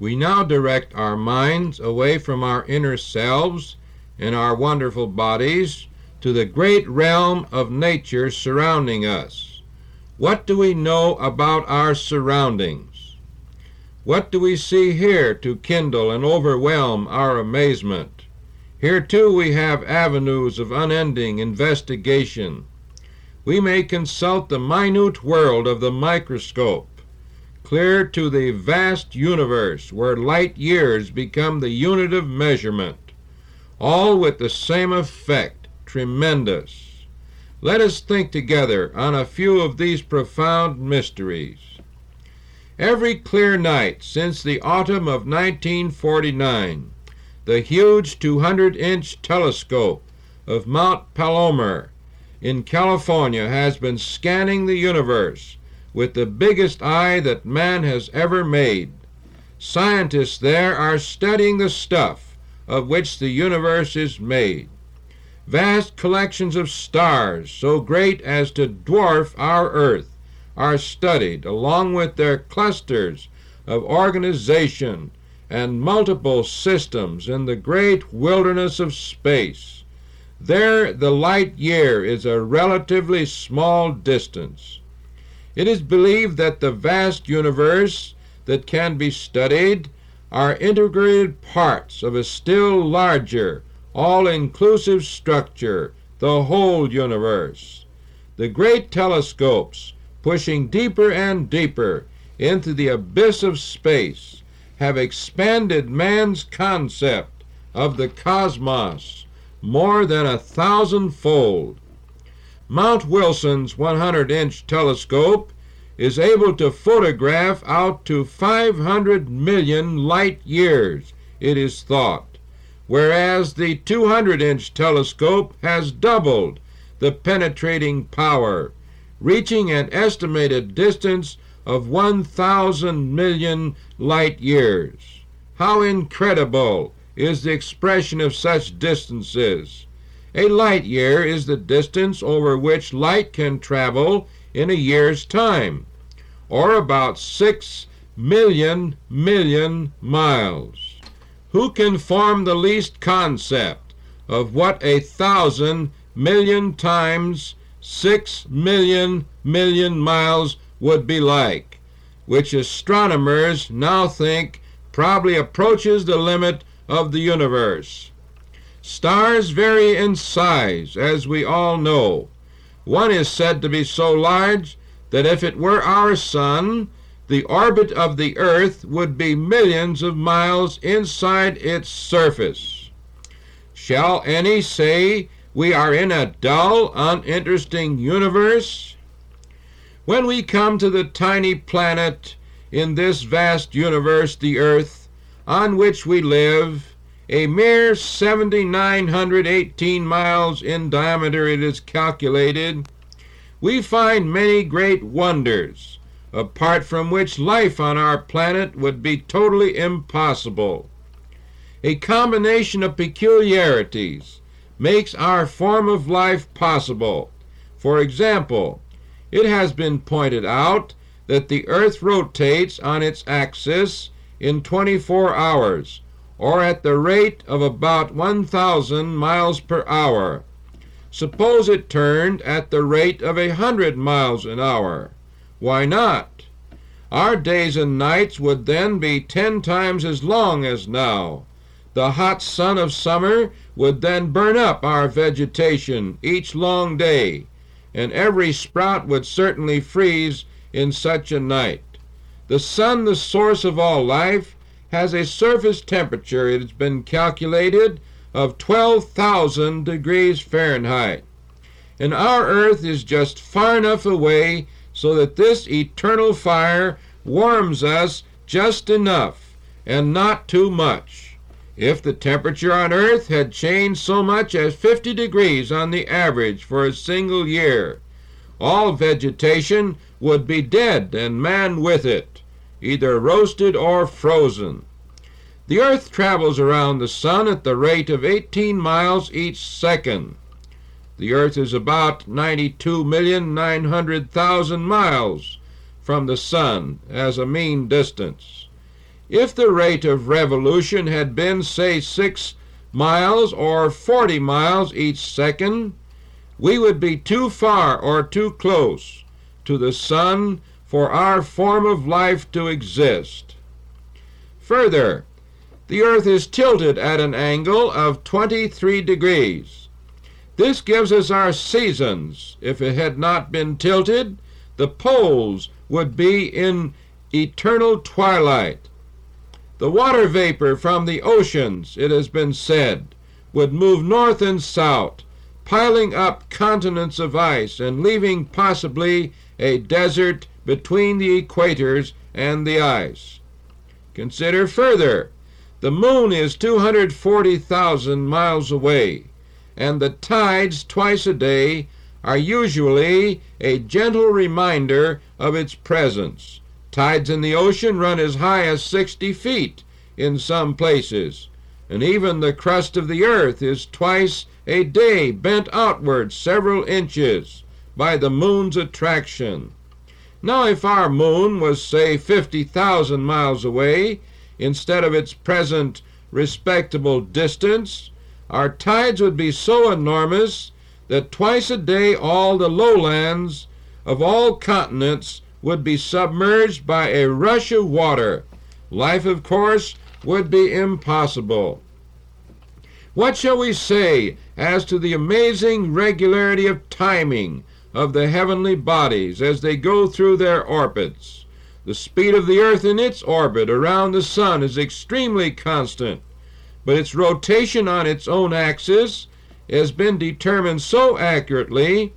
We now direct our minds away from our inner selves and our wonderful bodies to the great realm of nature surrounding us. What do we know about our surroundings? What do we see here to kindle and overwhelm our amazement? Here too we have avenues of unending investigation. We may consult the minute world of the microscope, clear to the vast universe where light years become the unit of measurement, all with the same effect, tremendous. Let us think together on a few of these profound mysteries. Every clear night since the autumn of 1949, the huge 200 inch telescope of Mount Palomar in California has been scanning the universe with the biggest eye that man has ever made. Scientists there are studying the stuff of which the universe is made. Vast collections of stars, so great as to dwarf our earth, are studied along with their clusters of organization and multiple systems in the great wilderness of space. There the light year is a relatively small distance. It is believed that the vast universe that can be studied are integrated parts of a still larger, all inclusive structure, the whole universe. The great telescopes, pushing deeper and deeper into the abyss of space, have expanded man's concept of the cosmos more than a thousandfold. Mount Wilson's 100 inch telescope is able to photograph out to 500 million light years, it is thought, whereas the 200 inch telescope has doubled the penetrating power, reaching an estimated distance of 1,000 million light years. How incredible is the expression of such distances! A light year is the distance over which light can travel in a year's time, or about six million million miles. Who can form the least concept of what a thousand million times six million million miles would be like, which astronomers now think probably approaches the limit of the universe. Stars vary in size, as we all know. One is said to be so large that if it were our sun, the orbit of the earth would be millions of miles inside its surface. Shall any say we are in a dull, uninteresting universe? When we come to the tiny planet in this vast universe, the earth, on which we live, a mere 7,918 miles in diameter it is calculated, we find many great wonders, apart from which life on our planet would be totally impossible. A combination of peculiarities makes our form of life possible. For example, it has been pointed out that the earth rotates on its axis in 24 hours, or at the rate of about 1,000 miles per hour. Suppose it turned at the rate of a hundred miles an hour. Why not? Our days and nights would then be ten times as long as now. The hot sun of summer would then burn up our vegetation each long day, and every sprout would certainly freeze in such a night. The sun, the source of all life, has a surface temperature, it has been calculated, of 12,000 degrees Fahrenheit. And our earth is just far enough away so that this eternal fire warms us just enough and not too much. If the temperature on earth had changed so much as 50 degrees on the average for a single year, all vegetation would be dead and man with it, either roasted or frozen. The earth travels around the sun at the rate of 18 miles each second. The earth is about 92,900,000 miles from the sun as a mean distance. if the rate of revolution had been, say, 6 miles or 40 miles each second, we would be too far or too close to the sun for our form of life to exist. Further, the earth is tilted at an angle of 23 degrees. This gives us our seasons. If it had not been tilted, the poles would be in eternal twilight. The water vapor from the oceans, it has been said, would move north and south, piling up continents of ice and leaving possibly a desert between the equators and the ice. Consider further the moon is 240,000 miles away, and the tides twice a day are usually a gentle reminder of its presence. Tides in the ocean run as high as 60 feet in some places, and even the crust of the earth is twice a day bent outward several inches by the moon's attraction. Now, if our moon was, say, 50,000 miles away, instead of its present respectable distance, our tides would be so enormous that twice a day all the lowlands of all continents would be submerged by a rush of water. Life, of course, would be impossible. What shall we say as to the amazing regularity of timing of the heavenly bodies as they go through their orbits? The speed of the earth in its orbit around the sun is extremely constant, but its rotation on its own axis has been determined so accurately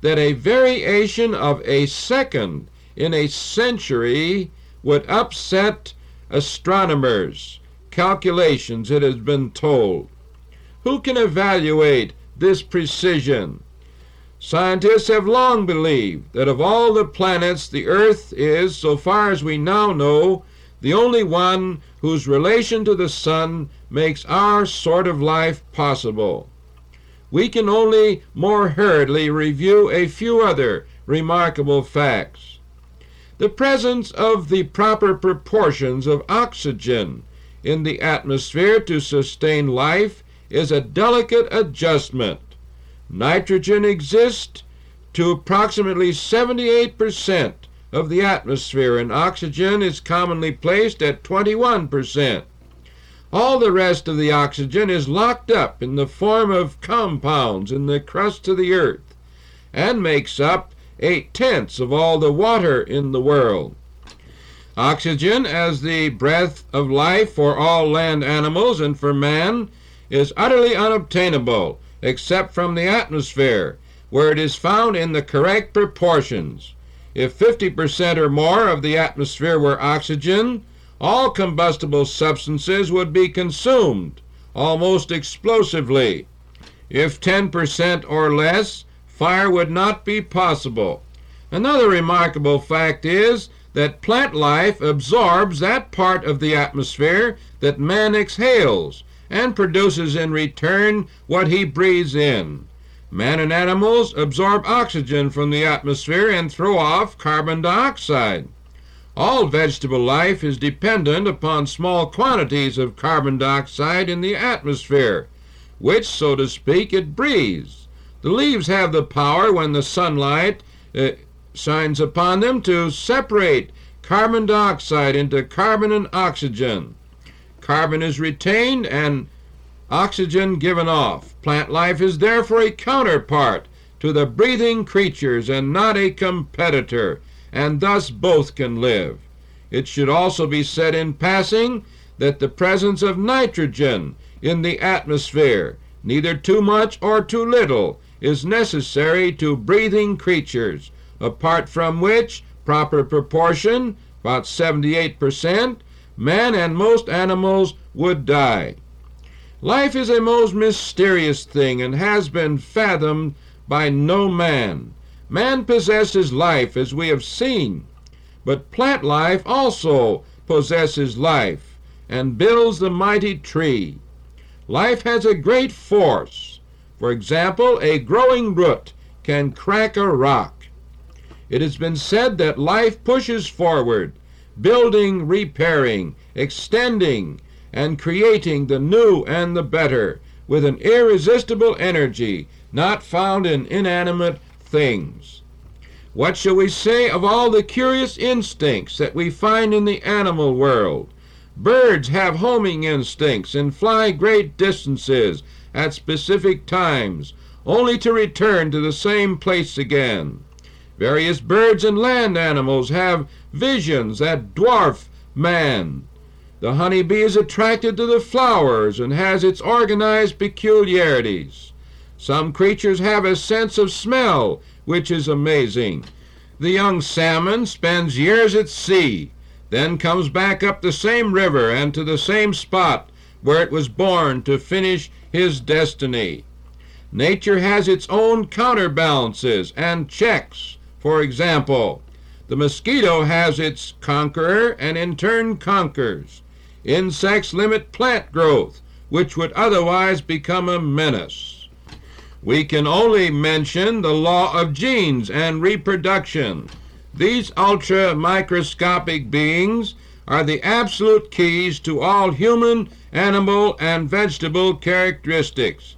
that a variation of a second in a century would upset astronomers' calculations, it has been told. Who can evaluate this precision? Scientists have long believed that of all the planets, the Earth is, so far as we now know, the only one whose relation to the Sun makes our sort of life possible. We can only more hurriedly review a few other remarkable facts. The presence of the proper proportions of oxygen in the atmosphere to sustain life is a delicate adjustment. Nitrogen exists to approximately 78% of the atmosphere, and oxygen is commonly placed at 21%. All the rest of the oxygen is locked up in the form of compounds in the crust of the earth and makes up eight tenths of all the water in the world. Oxygen, as the breath of life for all land animals and for man, is utterly unobtainable except from the atmosphere, where it is found in the correct proportions. If 50% or more of the atmosphere were oxygen, all combustible substances would be consumed almost explosively. If 10% or less, fire would not be possible. Another remarkable fact is that plant life absorbs that part of the atmosphere that man exhales and produces in return what he breathes in. Man and animals absorb oxygen from the atmosphere and throw off carbon dioxide. All vegetable life is dependent upon small quantities of carbon dioxide in the atmosphere, which, so to speak, it breathes. The leaves have the power, when the sunlight uh, shines upon them, to separate carbon dioxide into carbon and oxygen. Carbon is retained and oxygen given off. Plant life is therefore a counterpart to the breathing creatures and not a competitor, and thus both can live. It should also be said in passing that the presence of nitrogen in the atmosphere, neither too much or too little, is necessary to breathing creatures, apart from which proper proportion, about 78 per cent, man and most animals would die. Life is a most mysterious thing and has been fathomed by no man. Man possesses life, as we have seen, but plant life also possesses life and builds the mighty tree. Life has a great force. For example, a growing root can crack a rock. It has been said that life pushes forward building, repairing, extending, and creating the new and the better with an irresistible energy not found in inanimate things. What shall we say of all the curious instincts that we find in the animal world? Birds have homing instincts and fly great distances at specific times, only to return to the same place again. Various birds and land animals have visions that dwarf man. The honey bee is attracted to the flowers and has its organized peculiarities. Some creatures have a sense of smell, which is amazing. The young salmon spends years at sea, then comes back up the same river and to the same spot where it was born to finish his destiny. Nature has its own counterbalances and checks. For example, the mosquito has its conqueror and in turn conquers. Insects limit plant growth, which would otherwise become a menace. We can only mention the law of genes and reproduction. These ultra microscopic beings are the absolute keys to all human, animal, and vegetable characteristics.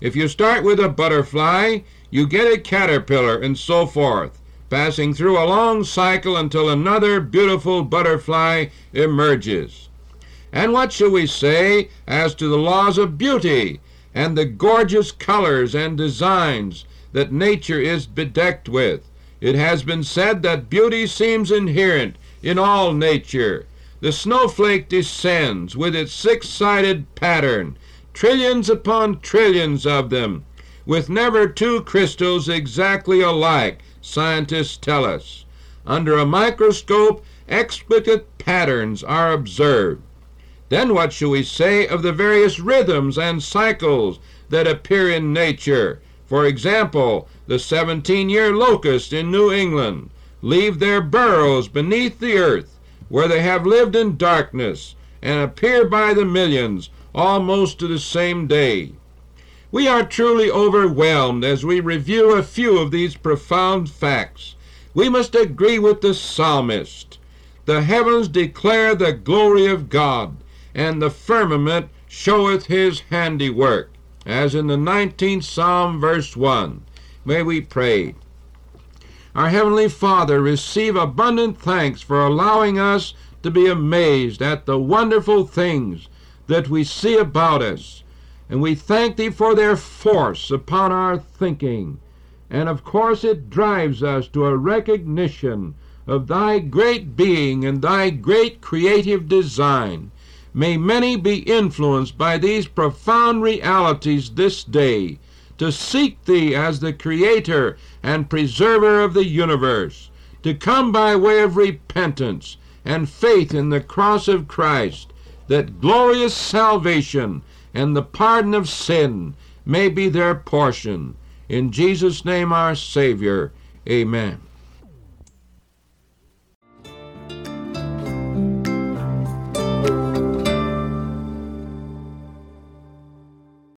If you start with a butterfly, you get a caterpillar and so forth, passing through a long cycle until another beautiful butterfly emerges. And what shall we say as to the laws of beauty and the gorgeous colors and designs that nature is bedecked with? It has been said that beauty seems inherent in all nature. The snowflake descends with its six sided pattern, trillions upon trillions of them, with never two crystals exactly alike, scientists tell us. Under a microscope, exquisite patterns are observed. Then what shall we say of the various rhythms and cycles that appear in nature? For example, the 17 year locust in New England leave their burrows beneath the earth, where they have lived in darkness, and appear by the millions almost to the same day. We are truly overwhelmed as we review a few of these profound facts. We must agree with the psalmist. The heavens declare the glory of God, and the firmament showeth his handiwork. As in the 19th Psalm, verse 1. May we pray. Our Heavenly Father, receive abundant thanks for allowing us to be amazed at the wonderful things that we see about us. And we thank Thee for their force upon our thinking. And of course, it drives us to a recognition of Thy great being and Thy great creative design. May many be influenced by these profound realities this day to seek Thee as the Creator and Preserver of the universe, to come by way of repentance and faith in the cross of Christ, that glorious salvation and the pardon of sin may be their portion. In Jesus' name, our Savior. Amen.